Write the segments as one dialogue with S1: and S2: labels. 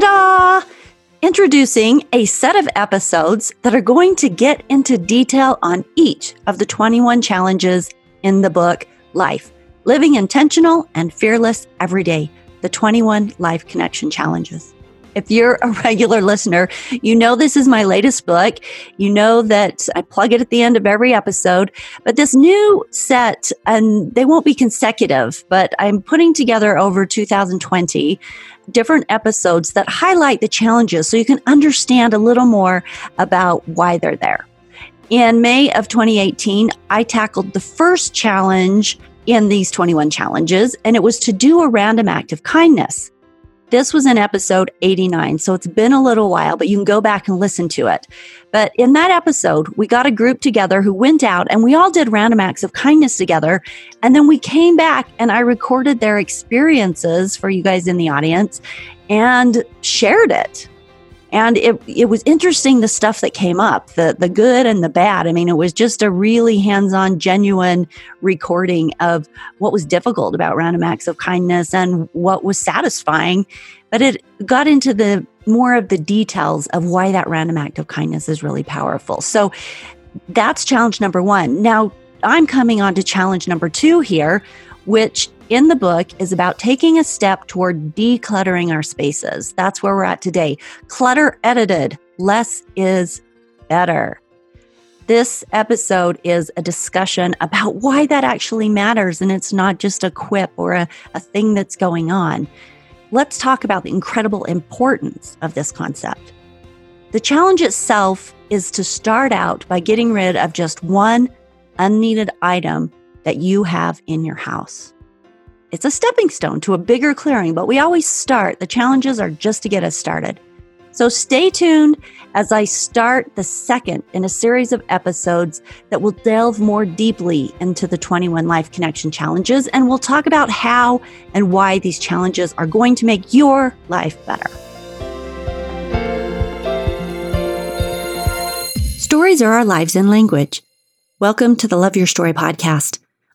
S1: Ta da! Introducing a set of episodes that are going to get into detail on each of the 21 challenges in the book Life Living Intentional and Fearless Every Day, the 21 Life Connection Challenges. If you're a regular listener, you know this is my latest book. You know that I plug it at the end of every episode. But this new set, and they won't be consecutive, but I'm putting together over 2020 different episodes that highlight the challenges so you can understand a little more about why they're there. In May of 2018, I tackled the first challenge in these 21 challenges, and it was to do a random act of kindness. This was in episode 89, so it's been a little while, but you can go back and listen to it. But in that episode, we got a group together who went out and we all did random acts of kindness together. And then we came back and I recorded their experiences for you guys in the audience and shared it and it it was interesting the stuff that came up the the good and the bad. I mean it was just a really hands-on genuine recording of what was difficult about random acts of kindness and what was satisfying. But it got into the more of the details of why that random act of kindness is really powerful. So that's challenge number 1 now i'm coming on to challenge number 2 here which in the book is about taking a step toward decluttering our spaces. That's where we're at today. Clutter edited, less is better. This episode is a discussion about why that actually matters and it's not just a quip or a, a thing that's going on. Let's talk about the incredible importance of this concept. The challenge itself is to start out by getting rid of just one unneeded item that you have in your house. It's a stepping stone to a bigger clearing, but we always start. The challenges are just to get us started. So stay tuned as I start the second in a series of episodes that will delve more deeply into the 21 Life Connection challenges. And we'll talk about how and why these challenges are going to make your life better. Stories are our lives in language. Welcome to the Love Your Story podcast.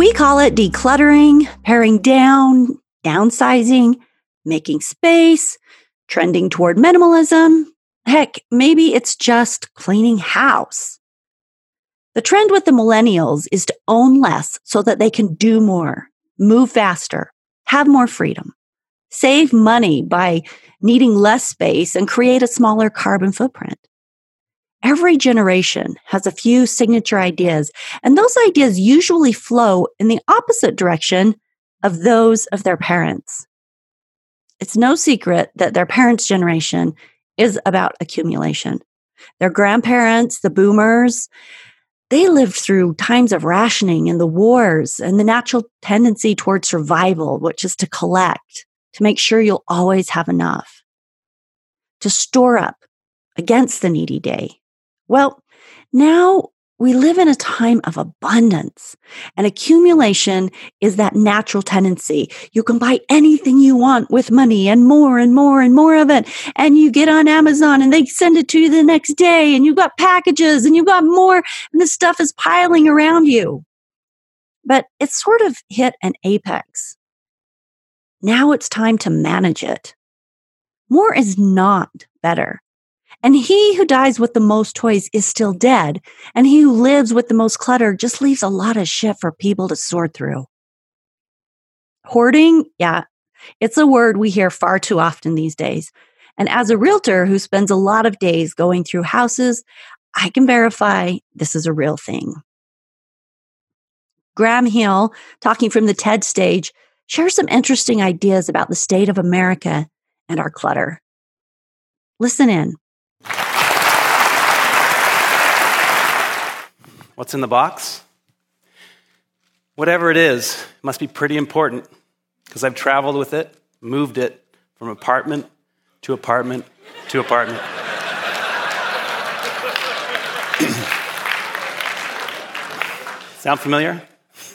S1: We call it decluttering, paring down, downsizing, making space, trending toward minimalism. Heck, maybe it's just cleaning house. The trend with the millennials is to own less so that they can do more, move faster, have more freedom, save money by needing less space and create a smaller carbon footprint. Every generation has a few signature ideas, and those ideas usually flow in the opposite direction of those of their parents. It's no secret that their parents' generation is about accumulation. Their grandparents, the boomers, they lived through times of rationing and the wars and the natural tendency toward survival, which is to collect, to make sure you'll always have enough, to store up against the needy day. Well, now we live in a time of abundance and accumulation is that natural tendency. You can buy anything you want with money and more and more and more of it. And you get on Amazon and they send it to you the next day and you've got packages and you've got more and the stuff is piling around you. But it's sort of hit an apex. Now it's time to manage it. More is not better. And he who dies with the most toys is still dead. And he who lives with the most clutter just leaves a lot of shit for people to sort through. Hoarding, yeah, it's a word we hear far too often these days. And as a realtor who spends a lot of days going through houses, I can verify this is a real thing. Graham Hill, talking from the TED stage, shares some interesting ideas about the state of America and our clutter. Listen in.
S2: What's in the box? Whatever it is, it must be pretty important. because I've traveled with it, moved it from apartment to apartment to apartment. Sound familiar?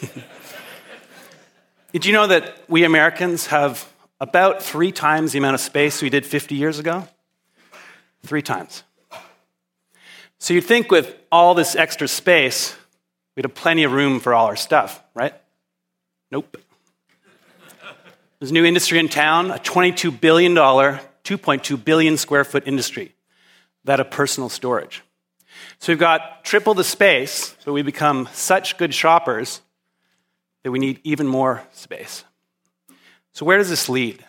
S2: did you know that we Americans have about three times the amount of space we did 50 years ago? Three times. So you'd think with all this extra space, we'd have plenty of room for all our stuff, right? Nope. There's a new industry in town, a $22 billion, 2.2 billion square foot industry, that of personal storage. So we've got triple the space, but we become such good shoppers that we need even more space. So, where does this lead?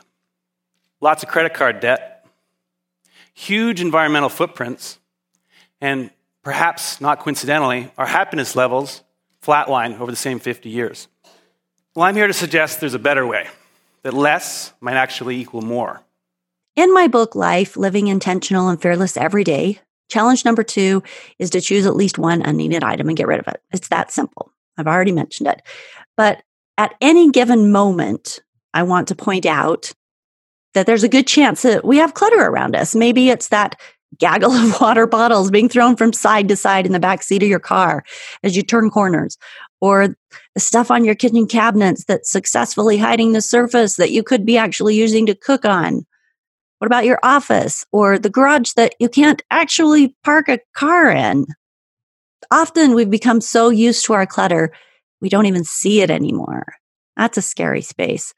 S2: Lots of credit card debt, huge environmental footprints, and perhaps not coincidentally, our happiness levels flatline over the same 50 years. Well, I'm here to suggest there's a better way, that less might actually equal more.
S1: In my book, Life Living Intentional and Fearless Every Day, challenge number two is to choose at least one unneeded item and get rid of it. It's that simple. I've already mentioned it. But at any given moment, I want to point out that there's a good chance that we have clutter around us. Maybe it's that gaggle of water bottles being thrown from side to side in the back seat of your car as you turn corners, or the stuff on your kitchen cabinets that's successfully hiding the surface that you could be actually using to cook on. What about your office or the garage that you can't actually park a car in? Often we've become so used to our clutter, we don't even see it anymore. That's a scary space.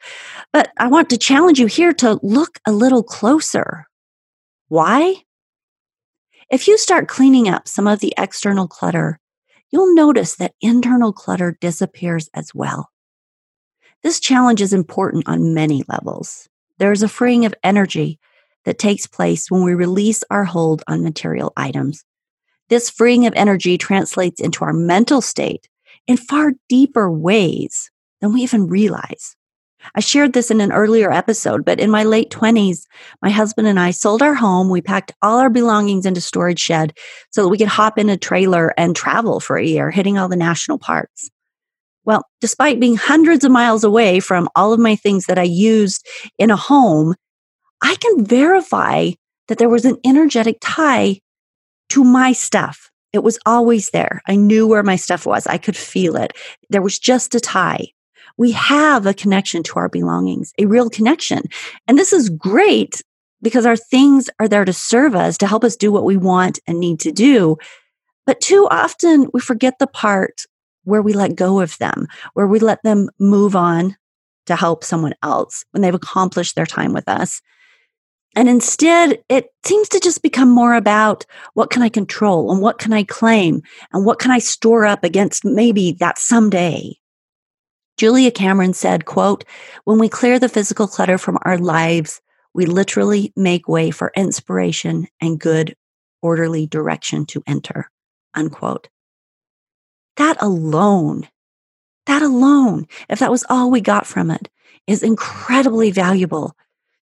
S1: But I want to challenge you here to look a little closer. Why? If you start cleaning up some of the external clutter, you'll notice that internal clutter disappears as well. This challenge is important on many levels. There is a freeing of energy that takes place when we release our hold on material items. This freeing of energy translates into our mental state in far deeper ways than we even realize. I shared this in an earlier episode, but in my late 20s, my husband and I sold our home. We packed all our belongings into storage shed so that we could hop in a trailer and travel for a year, hitting all the national parks. Well, despite being hundreds of miles away from all of my things that I used in a home, I can verify that there was an energetic tie to my stuff. It was always there. I knew where my stuff was. I could feel it. There was just a tie we have a connection to our belongings, a real connection. And this is great because our things are there to serve us, to help us do what we want and need to do. But too often we forget the part where we let go of them, where we let them move on to help someone else when they've accomplished their time with us. And instead, it seems to just become more about what can I control and what can I claim and what can I store up against maybe that someday. Julia Cameron said, quote, when we clear the physical clutter from our lives, we literally make way for inspiration and good, orderly direction to enter, unquote. That alone, that alone, if that was all we got from it, is incredibly valuable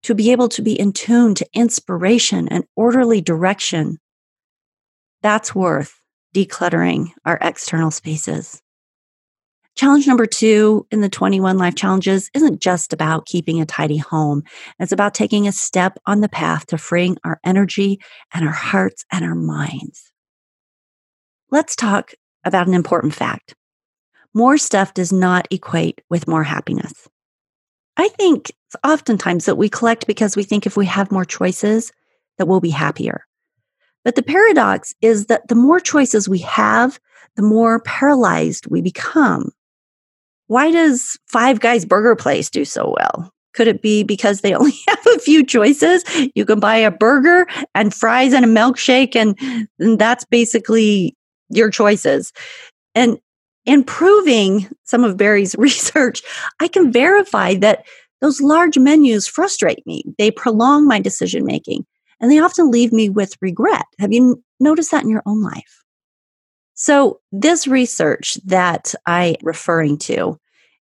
S1: to be able to be in tune to inspiration and orderly direction. That's worth decluttering our external spaces. Challenge number two in the 21 life challenges isn't just about keeping a tidy home. It's about taking a step on the path to freeing our energy and our hearts and our minds. Let's talk about an important fact. More stuff does not equate with more happiness. I think oftentimes that we collect because we think if we have more choices, that we'll be happier. But the paradox is that the more choices we have, the more paralyzed we become. Why does Five Guys Burger Place do so well? Could it be because they only have a few choices? You can buy a burger and fries and a milkshake, and, and that's basically your choices. And in proving some of Barry's research, I can verify that those large menus frustrate me. They prolong my decision making and they often leave me with regret. Have you noticed that in your own life? So, this research that I referring to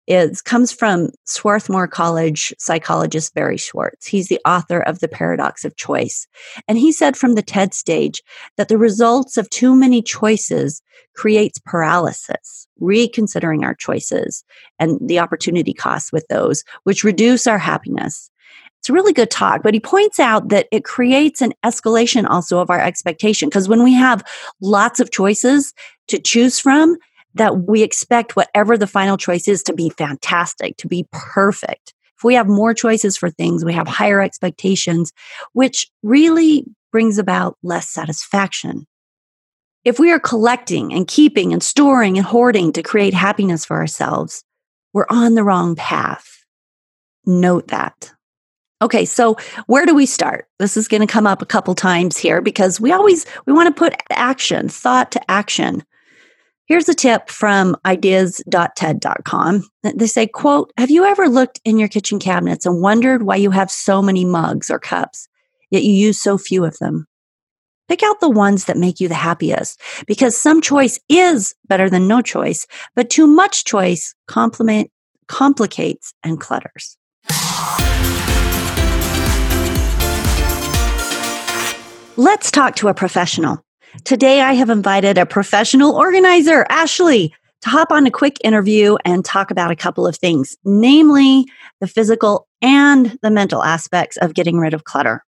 S1: It comes from Swarthmore College psychologist Barry Schwartz. He's the author of The Paradox of Choice. And he said from the TED stage that the results of too many choices creates paralysis, reconsidering our choices and the opportunity costs with those, which reduce our happiness. It's a really good talk, but he points out that it creates an escalation also of our expectation. Because when we have lots of choices to choose from, that we expect whatever the final choice is to be fantastic, to be perfect. If we have more choices for things, we have higher expectations, which really brings about less satisfaction. If we are collecting and keeping and storing and hoarding to create happiness for ourselves, we're on the wrong path. Note that. Okay, so where do we start? This is going to come up a couple times here because we always we want to put action, thought to action. Here's a tip from ideas.ted.com. They say, quote, have you ever looked in your kitchen cabinets and wondered why you have so many mugs or cups, yet you use so few of them? Pick out the ones that make you the happiest because some choice is better than no choice, but too much choice complement, complicates and clutters. Let's talk to a professional. Today, I have invited a professional organizer, Ashley, to hop on a quick interview and talk about a couple of things, namely the physical and the mental aspects of getting rid of clutter.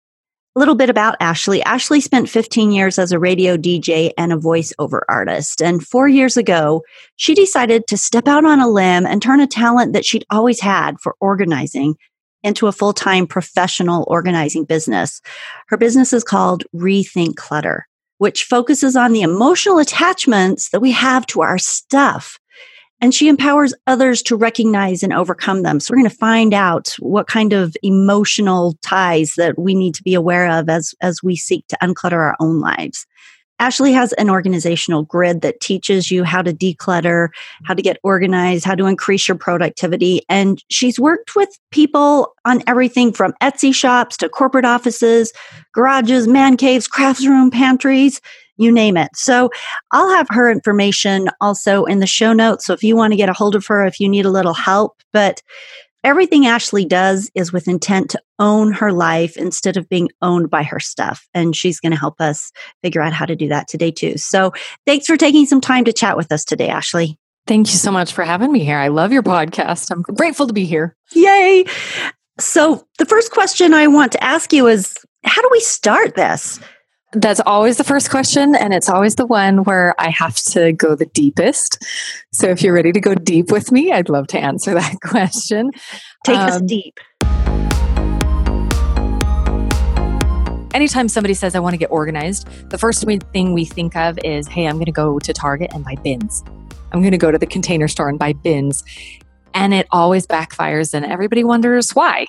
S1: A little bit about Ashley. Ashley spent 15 years as a radio DJ and a voiceover artist. And four years ago, she decided to step out on a limb and turn a talent that she'd always had for organizing into a full time professional organizing business. Her business is called Rethink Clutter which focuses on the emotional attachments that we have to our stuff. And she empowers others to recognize and overcome them. So we're going to find out what kind of emotional ties that we need to be aware of as, as we seek to unclutter our own lives. Ashley has an organizational grid that teaches you how to declutter, how to get organized, how to increase your productivity. And she's worked with people on everything from Etsy shops to corporate offices, garages, man caves, crafts room, pantries, you name it. So I'll have her information also in the show notes. So if you want to get a hold of her, if you need a little help, but Everything Ashley does is with intent to own her life instead of being owned by her stuff. And she's going to help us figure out how to do that today, too. So thanks for taking some time to chat with us today, Ashley.
S3: Thank you so much for having me here. I love your podcast. I'm grateful to be here.
S1: Yay. So, the first question I want to ask you is how do we start this?
S3: That's always the first question. And it's always the one where I have to go the deepest. So if you're ready to go deep with me, I'd love to answer that question.
S1: Take um, us deep.
S3: Anytime somebody says, I want to get organized, the first thing we think of is, hey, I'm going to go to Target and buy bins. I'm going to go to the container store and buy bins. And it always backfires, and everybody wonders why.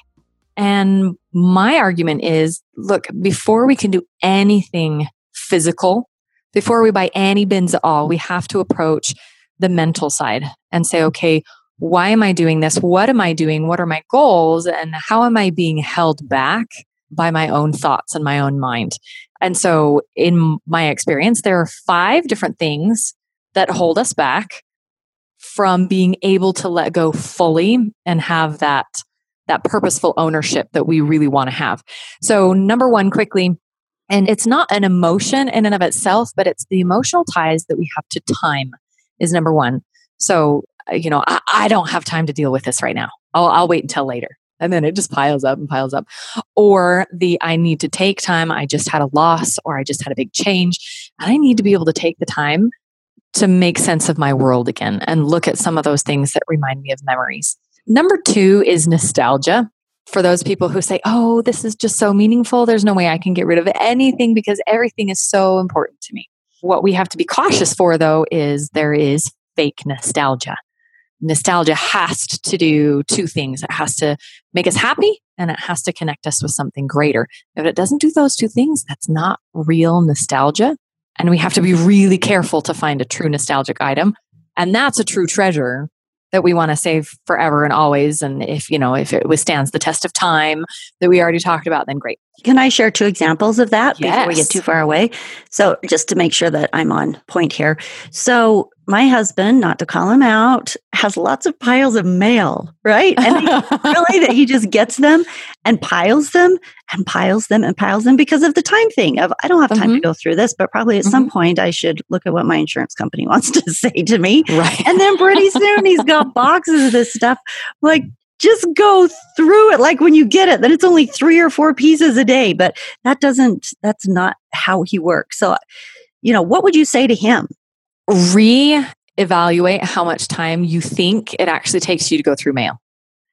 S3: And my argument is look, before we can do anything physical, before we buy any bins at all, we have to approach the mental side and say, okay, why am I doing this? What am I doing? What are my goals? And how am I being held back by my own thoughts and my own mind? And so, in my experience, there are five different things that hold us back from being able to let go fully and have that that purposeful ownership that we really want to have. So, number one, quickly, and it's not an emotion in and of itself, but it's the emotional ties that we have to time, is number one. So, uh, you know, I, I don't have time to deal with this right now. I'll, I'll wait until later. And then it just piles up and piles up. Or the I need to take time. I just had a loss or I just had a big change. And I need to be able to take the time to make sense of my world again and look at some of those things that remind me of memories. Number two is nostalgia. For those people who say, oh, this is just so meaningful, there's no way I can get rid of anything because everything is so important to me. What we have to be cautious for, though, is there is fake nostalgia. Nostalgia has to do two things it has to make us happy and it has to connect us with something greater. If it doesn't do those two things, that's not real nostalgia. And we have to be really careful to find a true nostalgic item. And that's a true treasure that we want to save forever and always and if you know if it withstands the test of time that we already talked about then great
S1: Can I share two examples of that before we get too far away? So, just to make sure that I'm on point here. So, my husband, not to call him out, has lots of piles of mail, right? And really that he just gets them and piles them and piles them and piles them because of the time thing of I don't have time to
S3: Mhm.
S1: go through this, but probably at some point I should look at what my insurance company wants to say to me.
S3: right.
S1: And then pretty soon he's got boxes of this stuff. Like, just go through it like when you get it, then it's only three or four pieces a day. But that doesn't, that's not how he works. So, you know, what would you say to him?
S3: re-evaluate how much time you think it actually takes you to go through mail.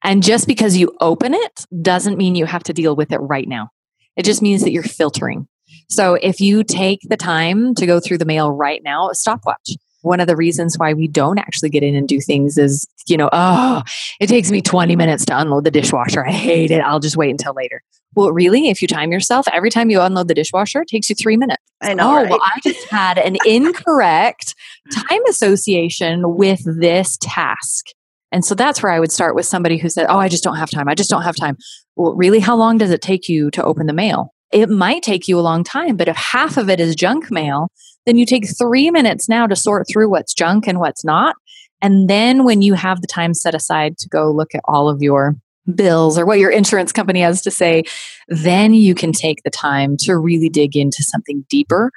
S3: And just because you open it doesn't mean you have to deal with it right now. It just means that you're filtering. So if you take the time to go through the mail right now, a stopwatch. One of the reasons why we don't actually get in and do things is, you know, oh, it takes me 20 minutes to unload the dishwasher. I hate it. I'll just wait until later. Well, really, if you time yourself, every time you unload the dishwasher, it takes you three minutes.
S1: I know.
S3: Oh,
S1: right?
S3: well, I just had an incorrect time association with this task. And so that's where I would start with somebody who said, Oh, I just don't have time. I just don't have time. Well, really, how long does it take you to open the mail? It might take you a long time, but if half of it is junk mail, then you take three minutes now to sort through what's junk and what's not. And then when you have the time set aside to go look at all of your bills or what your insurance company has to say, then you can take the time to really dig into something deeper,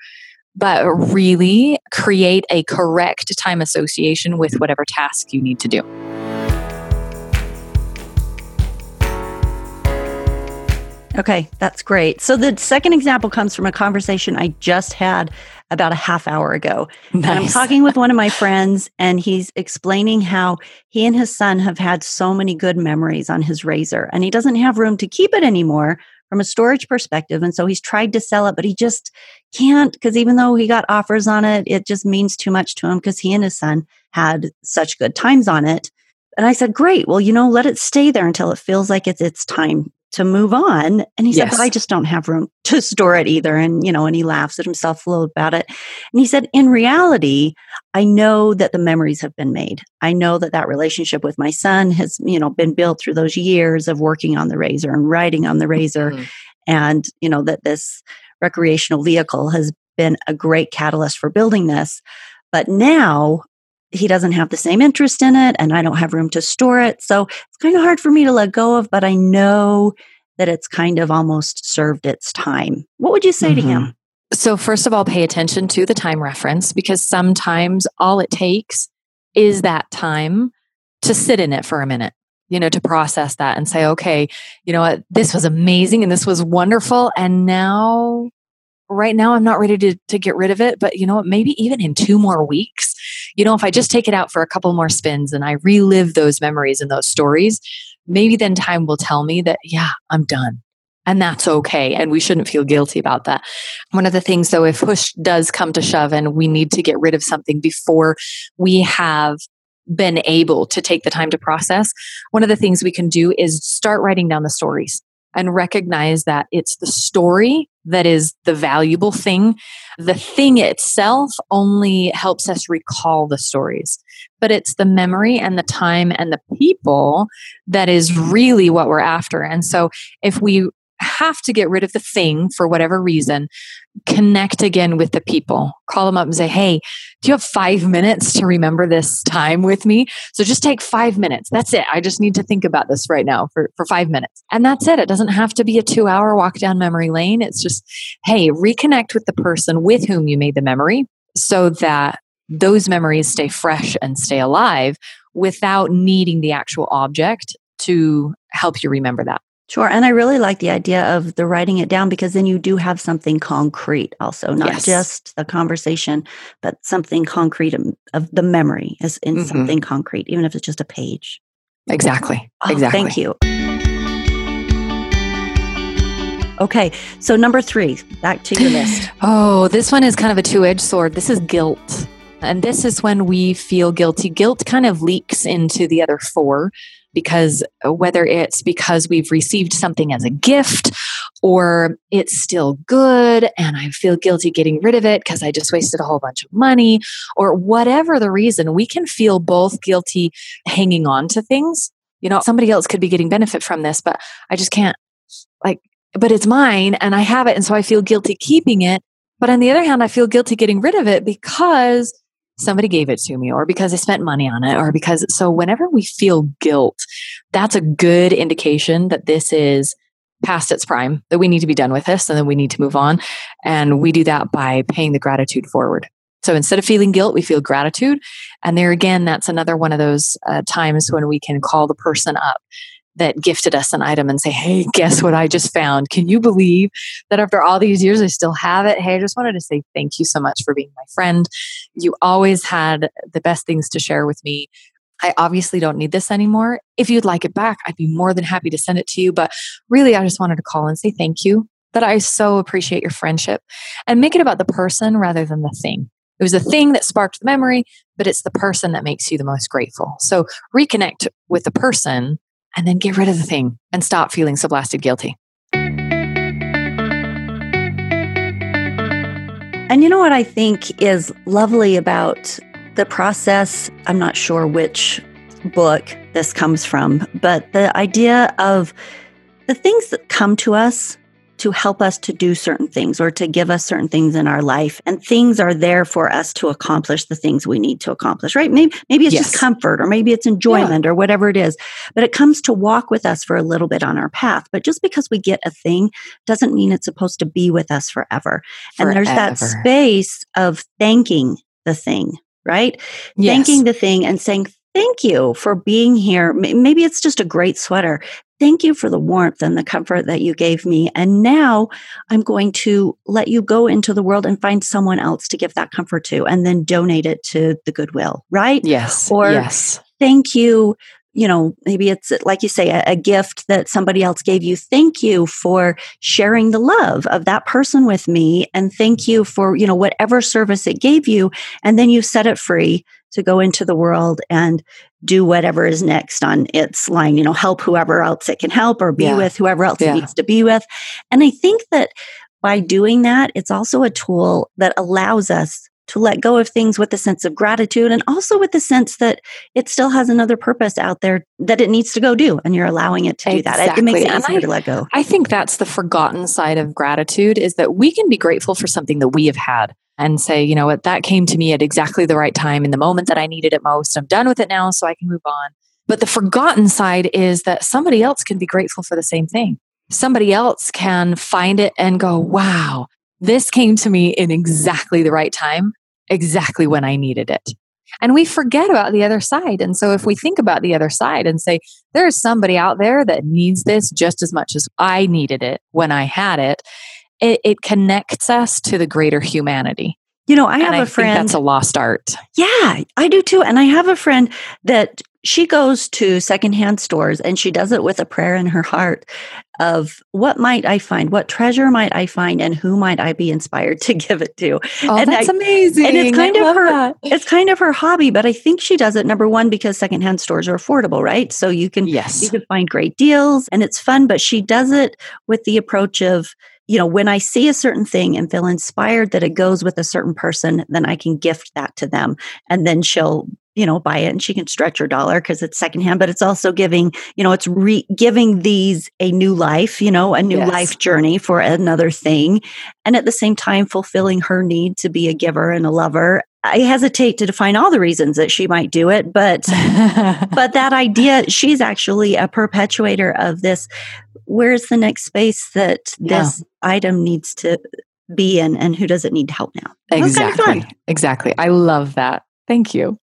S3: but really create a correct time association with whatever task you need to do.
S1: Okay, that's great. So the second example comes from a conversation I just had about a half hour ago. And I'm talking with one of my friends, and he's explaining how he and his son have had so many good memories on his razor, and he doesn't have room to keep it anymore from a storage perspective. And so he's tried to sell it, but he just can't because even though he got offers on it, it just means too much to him because he and his son had such good times on it. And I said, Great. Well, you know, let it stay there until it feels like it's its time to move on. And he said, But I just don't have room to store it either. And, you know, and he laughs at himself a little about it. And he said, In reality, I know that the memories have been made. I know that that relationship with my son has, you know, been built through those years of working on the razor and writing on the razor.
S3: Mhm.
S1: And, you know, that this recreational vehicle has been a great catalyst for building this. But now he doesn't have the same interest in it and I don't have room to store it. So it's kind of hard for me to let go of, but I know that it's kind of almost served its time. What would you say to him? Mm-hmm.
S3: So, first of all, pay attention to the time reference because sometimes all it takes is that time to sit in it for a minute, you know, to process that and say, okay, you know what, this was amazing and this was wonderful. And now, right now, I'm not ready to, to get rid of it. But you know what, maybe even in two more weeks, you know, if I just take it out for a couple more spins and I relive those memories and those stories, maybe then time will tell me that, yeah, I'm done. And that's okay. And we shouldn't feel guilty about that. One of the things, though, if push does come to shove and we need to get rid of something before we have been able to take the time to process, one of the things we can do is start writing down the stories and recognize that it's the story that is the valuable thing. The thing itself only helps us recall the stories, but it's the memory and the time and the people that is really what we're after. And so if we have to get rid of the thing for whatever reason, connect again with the people. Call them up and say, Hey, do you have five minutes to remember this time with me? So just take five minutes. That's it. I just need to think about this right now for, for five minutes. And that's it. It doesn't have to be a two hour walk down memory lane. It's just, hey, reconnect with the person with whom you made the memory so that those memories stay fresh and stay alive without needing the actual object to help you remember that.
S1: Sure. And I really like the idea of the writing it down because then you do have something concrete also, not
S3: Yes.
S1: just the conversation, but something concrete of, the memory is in
S3: Mhm.
S1: something concrete, even if it's just a page.
S3: Exactly.
S1: Oh,
S3: exactly.
S1: Thank you. Okay. So, number three, back to your list.
S3: Oh, this one is kind of a two edged sword. This is guilt. And this is when we feel guilty. Guilt kind of leaks into the other four because uh, whether it's because we've received something as a gift or it's still good and I feel guilty getting rid of it because I just wasted a whole bunch of money or whatever the reason, we can feel both guilty hanging on to things. You know, somebody else could be getting benefit from this, but I just can't like but it's mine and I have it. And so I feel guilty keeping it. But on the other hand, I feel guilty getting rid of it because somebody gave it to me or because I spent money on it or because so whenever we feel guilt, that's a good indication that this is past its prime, that we need to be done with this and then we need to move on. And we do that by paying the gratitude forward. So instead of feeling guilt, we feel gratitude. And there again, that's another one of those uh, times when we can call the person up that gifted us an item and say, Hey, guess what I just found? Can you believe that after all these years, I still have it? Hey, I just wanted to say thank you so much for being my friend. You always had the best things to share with me. I obviously don't need this anymore. If you'd like it back, I'd be more than happy to send it to you. But really, I just wanted to call and say thank you that I so appreciate your friendship and make it about the person rather than the thing. It was the thing that sparked the memory, but it's the person that makes you the most grateful. So reconnect with the person and then get rid of the thing and stop feeling so blasted guilty.
S1: And you know what I think is lovely about the process? I'm not sure which book this comes from, but the idea of the things that come to us to help us to do certain things or to give us certain things in our life. And things are there for us to accomplish the things we need to accomplish, right? Maybe, maybe it's yes. just comfort or maybe it's enjoyment yeah. or whatever it is. But it comes to walk with us for a little bit on our path. But just because we get a thing doesn't mean it's supposed to be with us forever. forever. And there's that space of thanking the thing, right? Yes. Thanking the thing and saying, Thank you for being here. Maybe it's just a great sweater. Thank you for the warmth and the comfort that you gave me. And now I'm going to let you go into the world and find someone else to give that comfort to and then donate it to the Goodwill, right?
S3: Yes.
S1: Or
S3: yes.
S1: thank you you know, maybe it's like you say, a, a, gift that somebody else gave you. Thank you for sharing the love of that person with me. And thank you for, you know, whatever service it gave you. And then you set it free to go into the world and do whatever is next on its line, you know, help whoever else it can help or be yeah. with whoever else yeah. it needs to be with. And I think that by doing that, it's also a tool that allows us to let go of things with a sense of gratitude and also with the sense that it still has another purpose out there that it needs to go do and you're allowing it to exactly. do that. It makes it easier I, to let go.
S3: I think that's the forgotten side of gratitude is that we can be grateful for something that we have had and say, you know what, that came to me at exactly the right time in the moment that I needed it most. I'm done with it now, so I can move on. But the forgotten side is that somebody else can be grateful for the same thing. Somebody else can find it and go, wow, this came to me in exactly the right time, exactly when I needed it. And we forget about the other side. And so if we think about the other side and say, there's somebody out there that needs this just as much as I needed it when I had it, it, it connects us to the greater humanity.
S1: You know, I have and a friend.
S3: that's a lost art.
S1: Yeah, I do too. And I have a friend that she goes to secondhand stores and she does it with a prayer in her heart of what might I find, what treasure might I find, and who might I be inspired to give it to.
S3: Oh,
S1: and
S3: that's I, amazing!
S1: And it's kind I of her, that. it's kind of her hobby. But I think she does it number one because secondhand stores are affordable, right? So you can
S3: yes,
S1: you can find great deals and it's fun. But she does it with the approach of you know, when I see a certain thing and feel inspired that it goes with a certain person, then I can gift that to them. And then she'll, you know, buy it and she can stretch her dollar because it's secondhand, but it's also giving, you know, it's re- giving these a new life, you know, a new yes. life journey for another thing. And at the same time, fulfilling her need to be a giver and a lover I hesitate to define all the reasons that she might do it, but but that idea, she's actually a perpetuator of this. Where's the next space that yeah. this item needs to be in, and who does it need help now?
S3: Exactly. Kind of exactly. I love that. Thank you.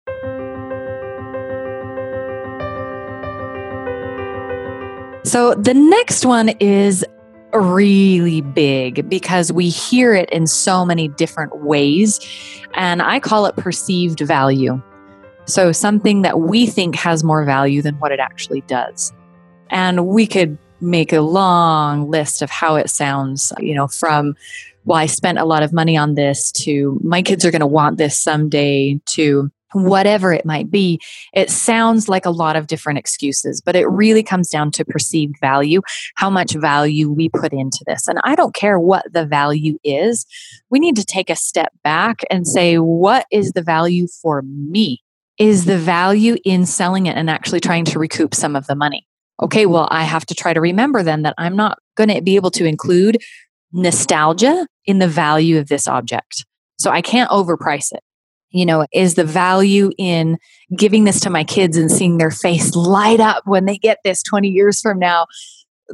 S3: So the next one is really big because we hear it in so many different ways. And I call it perceived value. So, something that we think has more value than what it actually does. And we could make a long list of how it sounds, you know, from, well, I spent a lot of money on this to my kids are going to want this someday to whatever it might be, it sounds like a lot of different excuses, but it really comes down to perceived value, how much value we put into this. And I don't care what the value is, we need to take a step back and say, what is the value for me? Is the value in selling it and actually trying to recoup some of the money? Okay, well, I have to try to remember then that I'm not going to be able to include nostalgia in the value of this object. So I can't overprice it. You know, is the value in giving this to my kids and seeing their face light up when they get this 20 years from now?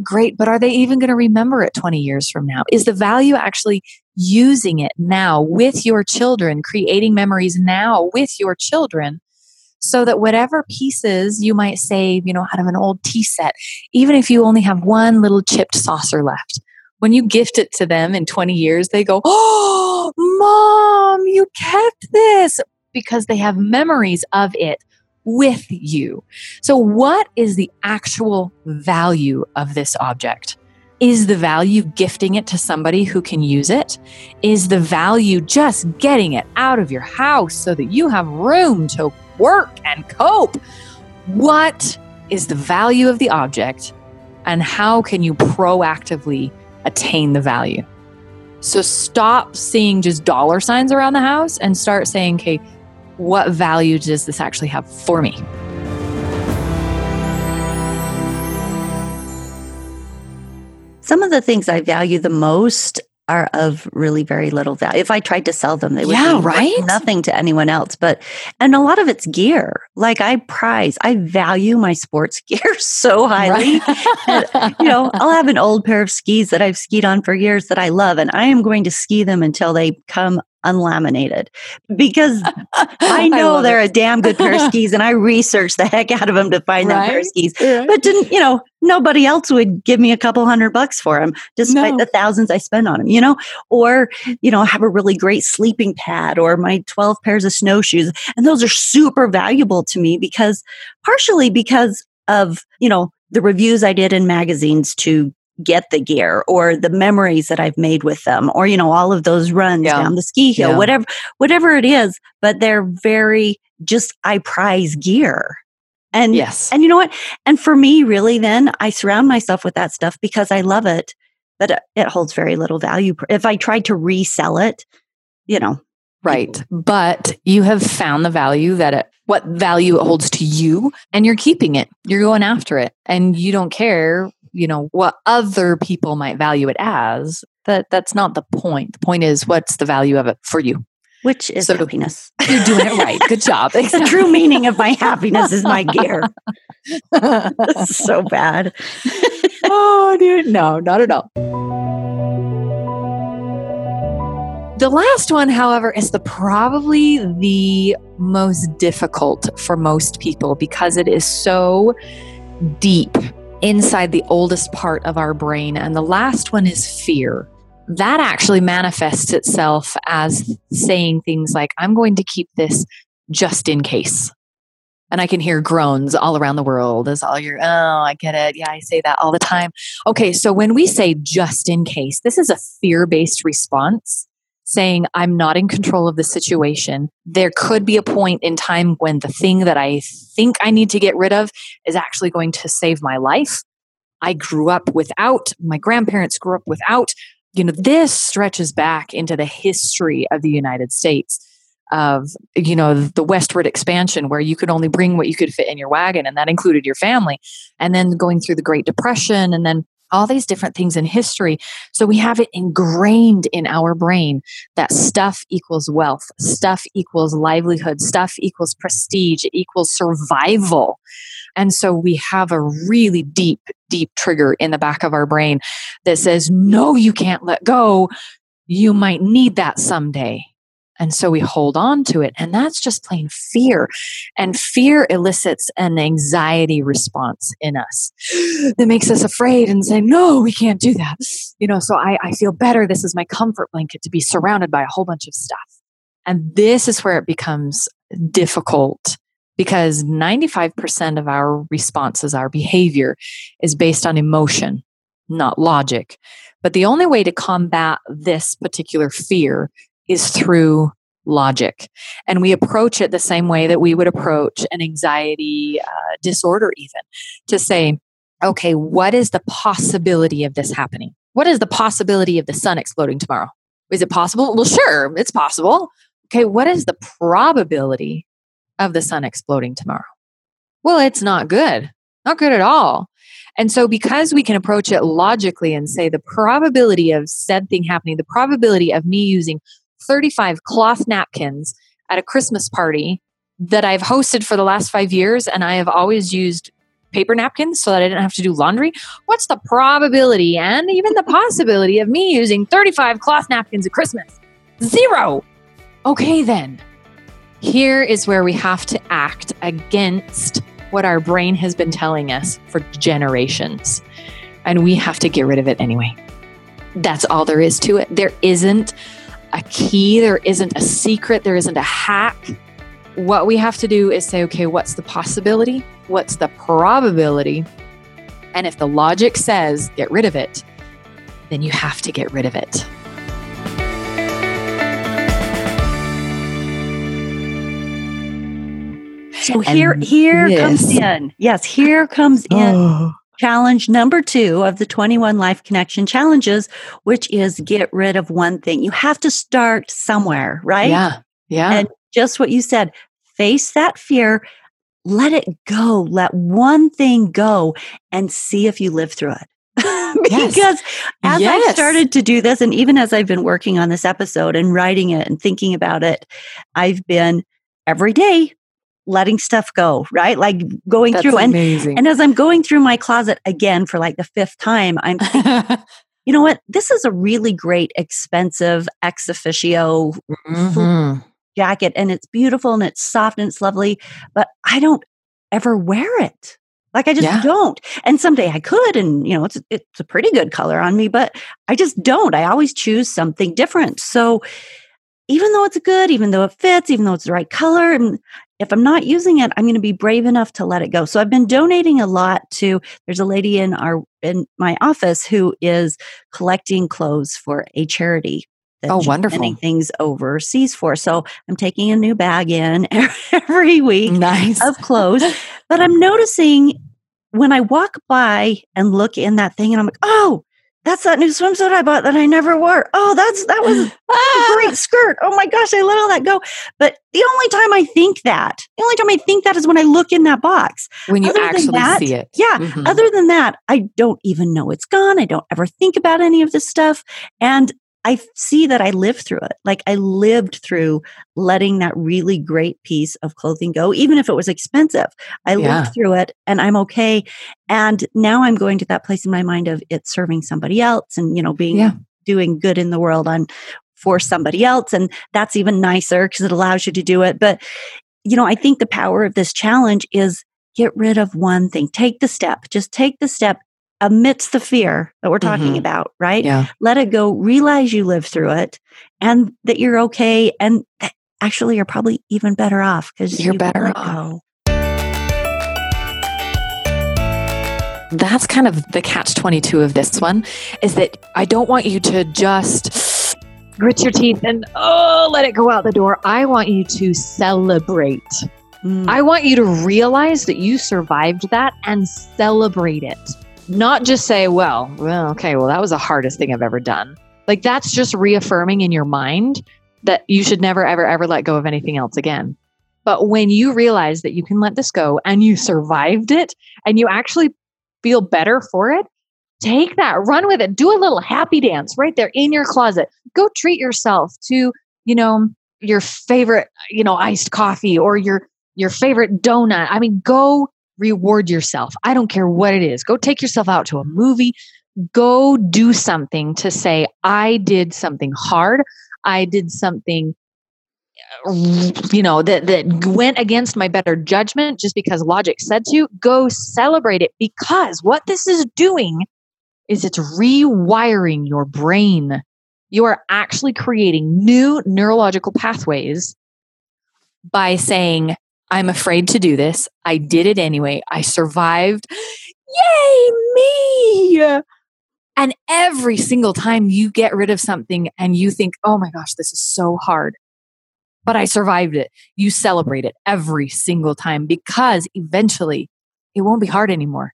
S3: Great, but are they even going to remember it 20 years from now? Is the value actually using it now with your children, creating memories now with your children? So that whatever pieces you might save, you know, out of an old tea set, even if you only have one little chipped saucer left, when you gift it to them in 20 years, they go, Oh, mom, you kept this because they have memories of it with you. So, what is the actual value of this object? Is the value gifting it to somebody who can use it? Is the value just getting it out of your house so that you have room to work and cope? What is the value of the object and how can you proactively attain the value? So stop seeing just dollar signs around the house and start saying, okay, what value does this actually have for me?
S1: Some of the things I value the most are of really very little value. If I tried to sell them, they would
S3: Yeah, right?
S1: nothing to anyone else. But and a lot of it's gear. Like I prize, I value my sports gear so highly. you know, I'll have an old pair of skis that I've skied on for years that I love, and I am going to ski them until they come unlaminated because I know
S3: love
S1: they're
S3: it.
S1: a damn good pair of skis, and I researched the heck out of them to find that pair of skis.
S3: Right.
S1: But didn't you know? Nobody else would give me a couple hundred bucks for them, despite
S3: No.
S1: the thousands I spend on them. You know, or you know, have a really great sleeping pad or my twelve pairs of snowshoes, and those are super valuable to me because partially because of you know the reviews I did in magazines to get the gear or the memories that I've made with them or you know all of those runs
S3: Yeah.
S1: down the ski hill
S3: Yeah.
S1: whatever whatever it is but they're very just I prize gear and
S3: yes.
S1: and you know what and for me really then I surround myself with that stuff because I love it but it- it holds very little value if I tried to resell it you know
S3: Right. But you have found the value that it, what value it holds to you, and you're keeping it. You're going after it, and you don't care, you know, what other people might value it as. That that's not the point. The point is, what's the value of it for you?
S1: which is
S3: So-
S1: happiness
S3: You're doing it right. Good job.
S1: the true meaning of my happiness is my gear this is so bad
S3: oh, dude, no, not at all. The last one, however, is the probably the most difficult for most people because it is so deep inside the oldest part of our brain. And the last one is fear. That actually manifests itself as saying things like, I'm going to keep this just in case. And I can hear groans all around the world as all your, oh, I get it. Yeah, I say that all the time. Okay, so when we say just in case, this is a fear based response saying, I'm not in control of the situation. There could be a point in time when the thing that I think I need to get rid of is actually going to save my life. I grew up without, my grandparents grew up without. You know, this stretches back into the history of the United States of you know the westward expansion where you could only bring what you could fit in your wagon and that included your family and then going through the great depression and then all these different things in history. So we have it ingrained in our brain that stuff equals wealth stuff equals livelihood stuff equals prestige equals survival. And so we have a really deep deep trigger in the back of our brain that says no you can't let go. You might need that someday and so we hold on to it. And that's just plain fear. And fear elicits an anxiety response in us that makes us afraid and say, no, we can't do that. You know, so I, I feel better. This is my comfort blanket to be surrounded by a whole bunch of stuff. And this is where it becomes difficult because 95% of our responses, our behavior is based on emotion, not logic. But the only way to combat this particular fear is through logic. And we approach it the same way that we would approach an anxiety uh, disorder, even to say, okay, what is the possibility of this happening? What is the possibility of the sun exploding tomorrow? Is it possible? Well, sure, it's possible. Okay, what is the probability of the sun exploding tomorrow? Well, it's not good. not good at all. And so, because we can approach it logically and say the probability of said thing happening, the probability of me using 35 cloth napkins at a Christmas party that I've hosted for the last five years, and I have always used paper napkins so that I didn't have to do laundry. What's the probability and even the possibility of me using 35 cloth napkins at Christmas? Zero. Okay, then. Here is where we have to act against what our brain has been telling us for generations. And we have to get rid of it anyway. That's all there is to it. There isn't a key, there isn't a secret, there isn't a hack. What we have to do is say, okay, what's the possibility? What's the probability? And if the logic says get rid of it, then you have to get rid of it.
S1: So here, here comes in. Yes, here comes in
S3: Oh.
S1: Challenge number two of the 21 Life Connection challenges, which is get rid of one thing. You have to start somewhere, right?
S3: Yeah. Yeah.
S1: And just what you said, face that fear, let it go, let one thing go, and see if you live through it.
S3: Yes.
S1: because as I've started to do this, and even as I've been working on this episode and writing it and thinking about it, I've been every day letting stuff go, right? Like going
S3: That's
S1: through and
S3: amazing.
S1: and as I'm going through my closet again for like the fifth time, I'm thinking, you know what? This is a really great, expensive ExOfficio
S3: Mhm.
S1: jacket and it's beautiful and it's soft and it's lovely, but I don't ever wear it. Like I just
S3: Yeah.
S1: don't. And someday I could and you know it's it's a pretty good color on me, but I just don't. I always choose something different. So even though it's good, even though it fits, even though it's the right color and if I'm not using it, I'm going to be brave enough to let it go. So I've been donating a lot to there's a lady in our in my office who is collecting clothes for a charity that
S3: Oh, wonderful.
S1: sending things overseas for. So I'm taking a new bag in every week
S3: Nice.
S1: of clothes. but I'm noticing when I walk by and look in that thing, and I'm like, oh, that's that new swimsuit I bought that I never wore. Oh, that's that was a great skirt. Oh my gosh, I let all that go. But the only time I think that, the only time I think that is when I look in that box.
S3: when you
S1: other
S3: actually
S1: that,
S3: see it.
S1: Yeah.
S3: Mhm.
S1: Other than that, I don't even know it's gone. I don't ever think about any of this stuff. And I see that I lived through it. Like I lived through letting that really great piece of clothing go, even if it was expensive. I
S3: Yeah.
S1: lived through it and I'm okay. And now I'm going to that place in my mind of it serving somebody else and, you know, being
S3: Yeah.
S1: doing good in the world on for somebody else. And that's even nicer because it allows you to do it. But, you know, I think the power of this challenge is get rid of one thing. Take the step. Just take the step amidst the fear that we're talking
S3: Mhm.
S1: about, right?
S3: Yeah.
S1: Let it go. Realize you lived through it and that you're okay. And actually, you're probably even better off because
S3: You're better off. that's kind of the catch 22 of this one is that I don't want you to just grit your teeth and oh let it go out the door. I want you to celebrate.
S1: Mm.
S3: I want you to realize that you survived that and celebrate it. Not just say, well, well, okay, well, that was the hardest thing I've ever done. Like that's just reaffirming in your mind that you should never, ever, ever let go of anything else again. But when you realize that you can let this go and you survived it and you actually feel better for it, take that, run with it, do a little happy dance right there in your closet. Go treat yourself to, you know, your favorite, you know, iced coffee or your your favorite donut. I mean, go reward yourself. I don't care what it is. Go take yourself out to a movie. Go do something to say, I did something hard. I did something, uh, you know, that, that went against my better judgment just because logic said to. Go celebrate it because what this is doing is it's rewiring your brain. You are actually creating new neurological pathways by saying, I'm afraid to do this. I did it anyway. I survived. Yay, me! And every single time you get rid of something and you think, oh my gosh, this is so hard, but I survived it, you celebrate it every single time because eventually it won't be hard anymore.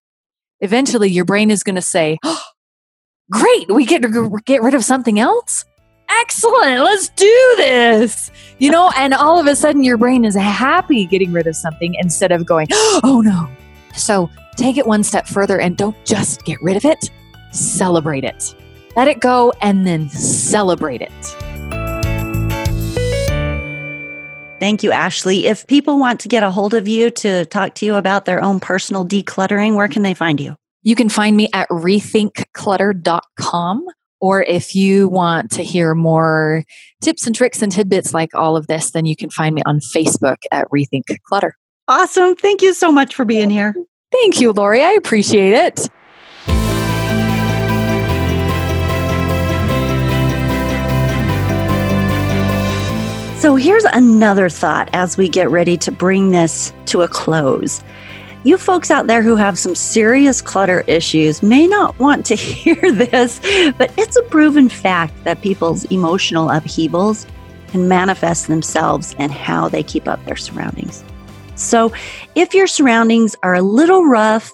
S3: Eventually, your brain is going to say, oh, great, we get get rid of something else. Excellent, let's do this. You know, and all of a sudden your brain is happy getting rid of something instead of going, oh no. So take it one step further and don't just get rid of it, celebrate it. Let it go and then celebrate it.
S1: Thank you, Ashley. If people want to get a hold of you to talk to you about their own personal decluttering, where can they find you?
S3: You can find me at rethinkclutter.com. Or if you want to hear more tips and tricks and tidbits like all of this, then you can find me on Facebook at Rethink Clutter.
S1: Awesome. Thank you so much for being here.
S3: Thank you, Lori. I appreciate it.
S1: So here's another thought as we get ready to bring this to a close. You folks out there who have some serious clutter issues may not want to hear this, but it's a proven fact that people's emotional upheavals can manifest themselves in how they keep up their surroundings. So, if your surroundings are a little rough,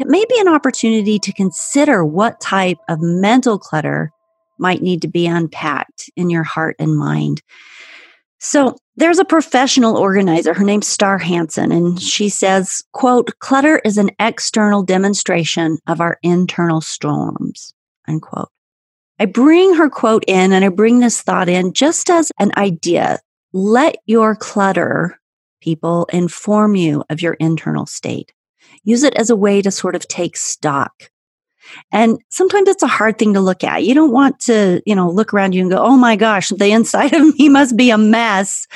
S1: it may be an opportunity to consider what type of mental clutter might need to be unpacked in your heart and mind. So there's a professional organizer, her name's Star Hansen, and she says, quote, clutter is an external demonstration of our internal storms, unquote. I bring her quote in and I bring this thought in just as an idea. Let your clutter people inform you of your internal state. Use it as a way to sort of take stock and sometimes it's a hard thing to look at. You don't want to, you know, look around you and go, oh my gosh, the inside of me must be a mess.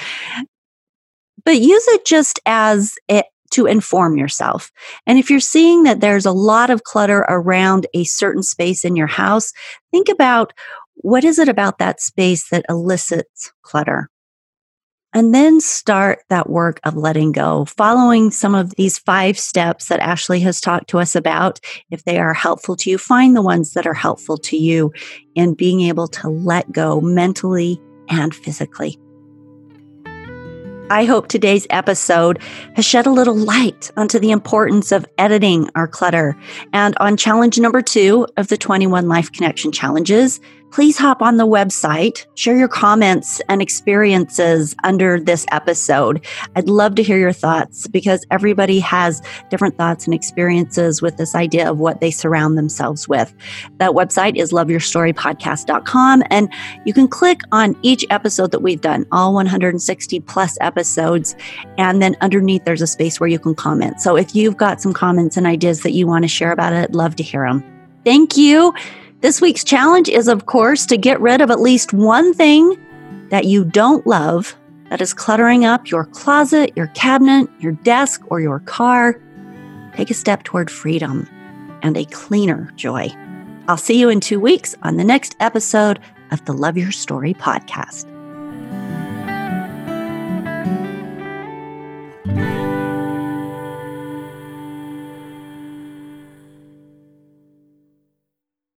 S1: But use it just as it to inform yourself. And if you're seeing that there's a lot of clutter around a certain space in your house, think about what is it about that space that elicits clutter? And then start that work of letting go, following some of these five steps that Ashley has talked to us about. If they are helpful to you, find the ones that are helpful to you in being able to let go mentally and physically. I hope today's episode has shed a little light onto the importance of editing our clutter. And on challenge number two of the 21 Life Connection Challenges, please hop on the website, share your comments and experiences under this episode. I'd love to hear your thoughts because everybody has different thoughts and experiences with this idea of what they surround themselves with. That website is loveyourstorypodcast.com and you can click on each episode that we've done, all 160 plus episodes. And then underneath, there's a space where you can comment. So if you've got some comments and ideas that you want to share about it, I'd love to hear them. Thank you. This week's challenge is, of course, to get rid of at least one thing that you don't love that is cluttering up your closet, your cabinet, your desk, or your car. Take a step toward freedom and a cleaner joy. I'll see you in two weeks on the next episode of the Love Your Story podcast.